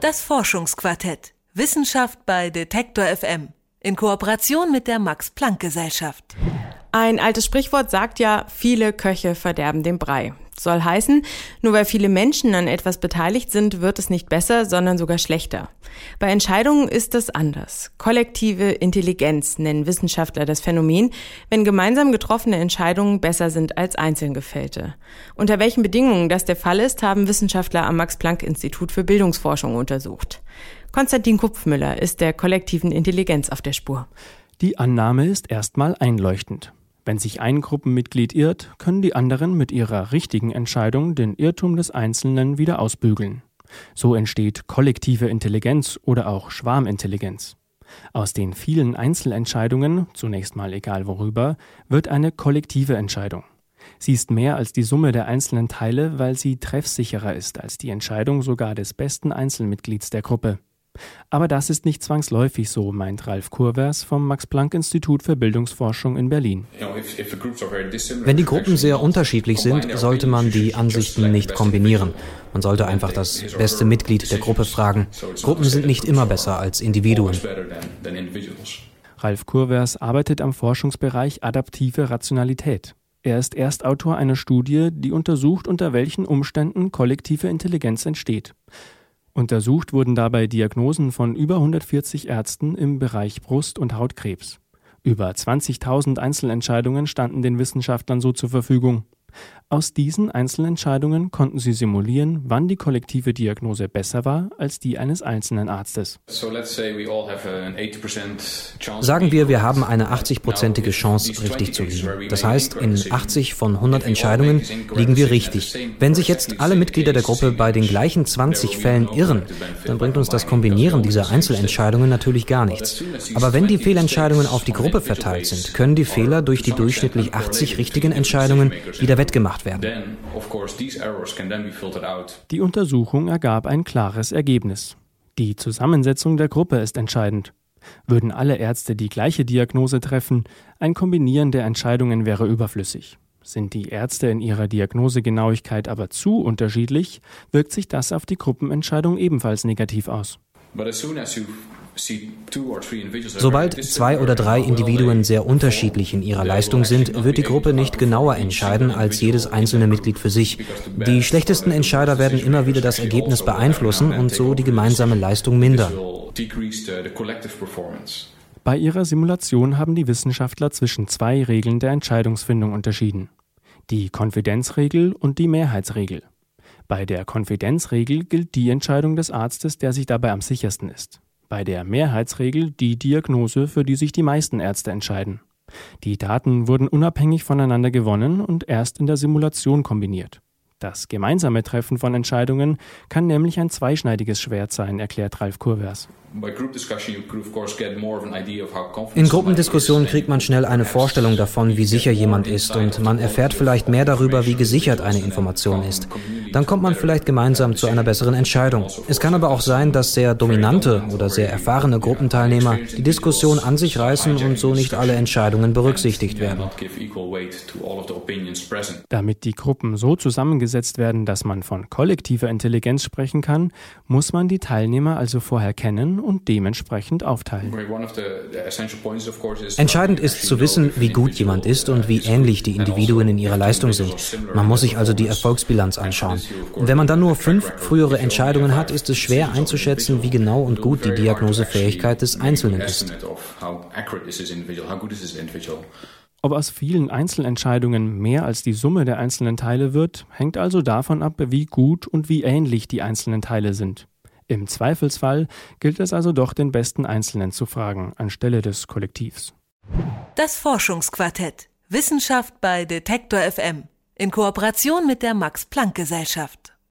Das Forschungsquartett. Wissenschaft bei Detektor FM. In Kooperation mit der Max Planck Gesellschaft. Ein altes Sprichwort sagt ja, viele Köche verderben den Brei. Soll heißen, nur weil viele Menschen an etwas beteiligt sind, wird es nicht besser, sondern sogar schlechter. Bei Entscheidungen ist das anders. Kollektive Intelligenz nennen Wissenschaftler das Phänomen, wenn gemeinsam getroffene Entscheidungen besser sind als einzeln gefällte. Unter welchen Bedingungen das der Fall ist, haben Wissenschaftler am Max-Planck-Institut für Bildungsforschung untersucht. Konstantin Kupfmüller ist der kollektiven Intelligenz auf der Spur. Die Annahme ist erstmal einleuchtend. Wenn sich ein Gruppenmitglied irrt, können die anderen mit ihrer richtigen Entscheidung den Irrtum des Einzelnen wieder ausbügeln. So entsteht kollektive Intelligenz oder auch Schwarmintelligenz. Aus den vielen Einzelentscheidungen, zunächst mal egal worüber, wird eine kollektive Entscheidung. Sie ist mehr als die Summe der einzelnen Teile, weil sie treffsicherer ist als die Entscheidung sogar des besten Einzelmitglieds der Gruppe. Aber das ist nicht zwangsläufig so, meint Ralf Kurvers vom Max-Planck-Institut für Bildungsforschung in Berlin. Wenn die Gruppen sehr unterschiedlich sind, sollte man die Ansichten nicht kombinieren. Man sollte einfach das beste Mitglied der Gruppe fragen. Gruppen sind nicht immer besser als Individuen. Ralf Kurvers arbeitet am Forschungsbereich adaptive Rationalität. Er ist Erstautor einer Studie, die untersucht, unter welchen Umständen kollektive Intelligenz entsteht. Untersucht wurden dabei Diagnosen von über 140 Ärzten im Bereich Brust- und Hautkrebs. Über 20.000 Einzelentscheidungen standen den Wissenschaftlern so zur Verfügung. Aus diesen Einzelentscheidungen konnten sie simulieren, wann die kollektive Diagnose besser war als die eines einzelnen Arztes. Sagen wir, wir haben eine 80-prozentige Chance, richtig zu liegen. Das heißt, in 80 von 100 Entscheidungen liegen wir richtig. Wenn sich jetzt alle Mitglieder der Gruppe bei den gleichen 20 Fällen irren, dann bringt uns das Kombinieren dieser Einzelentscheidungen natürlich gar nichts. Aber wenn die Fehlentscheidungen auf die Gruppe verteilt sind, können die Fehler durch die durchschnittlich 80 richtigen Entscheidungen wieder wettgemacht gemacht werden. Die Untersuchung ergab ein klares Ergebnis. Die Zusammensetzung der Gruppe ist entscheidend. Würden alle Ärzte die gleiche Diagnose treffen, ein Kombinieren der Entscheidungen wäre überflüssig. Sind die Ärzte in ihrer Diagnosegenauigkeit aber zu unterschiedlich, wirkt sich das auf die Gruppenentscheidung ebenfalls negativ aus. Sobald zwei oder drei Individuen sehr unterschiedlich in ihrer Leistung sind, wird die Gruppe nicht genauer entscheiden als jedes einzelne Mitglied für sich. Die schlechtesten Entscheider werden immer wieder das Ergebnis beeinflussen und so die gemeinsame Leistung mindern. Bei ihrer Simulation haben die Wissenschaftler zwischen zwei Regeln der Entscheidungsfindung unterschieden. Die Konfidenzregel und die Mehrheitsregel. Bei der Konfidenzregel gilt die Entscheidung des Arztes, der sich dabei am sichersten ist bei der Mehrheitsregel die Diagnose, für die sich die meisten Ärzte entscheiden. Die Daten wurden unabhängig voneinander gewonnen und erst in der Simulation kombiniert. Das gemeinsame Treffen von Entscheidungen kann nämlich ein zweischneidiges Schwert sein, erklärt Ralf Kurvers. In Gruppendiskussionen kriegt man schnell eine Vorstellung davon, wie sicher jemand ist und man erfährt vielleicht mehr darüber, wie gesichert eine Information ist. Dann kommt man vielleicht gemeinsam zu einer besseren Entscheidung. Es kann aber auch sein, dass sehr dominante oder sehr erfahrene Gruppenteilnehmer die Diskussion an sich reißen und so nicht alle Entscheidungen berücksichtigt werden. Damit die Gruppen so zusammengesetzt werden, dass man von kollektiver Intelligenz sprechen kann, muss man die Teilnehmer also vorher kennen und dementsprechend aufteilen. Entscheidend ist zu wissen, wie gut jemand ist und wie ähnlich die Individuen in ihrer Leistung sind. Man muss sich also die Erfolgsbilanz anschauen. Wenn man dann nur fünf frühere Entscheidungen hat, ist es schwer einzuschätzen, wie genau und gut die Diagnosefähigkeit des Einzelnen ist. Ob aus vielen Einzelentscheidungen mehr als die Summe der einzelnen Teile wird, hängt also davon ab, wie gut und wie ähnlich die einzelnen Teile sind. Im Zweifelsfall gilt es also doch, den besten Einzelnen zu fragen, anstelle des Kollektivs. Das Forschungsquartett. Wissenschaft bei Detektor FM. In Kooperation mit der Max-Planck-Gesellschaft.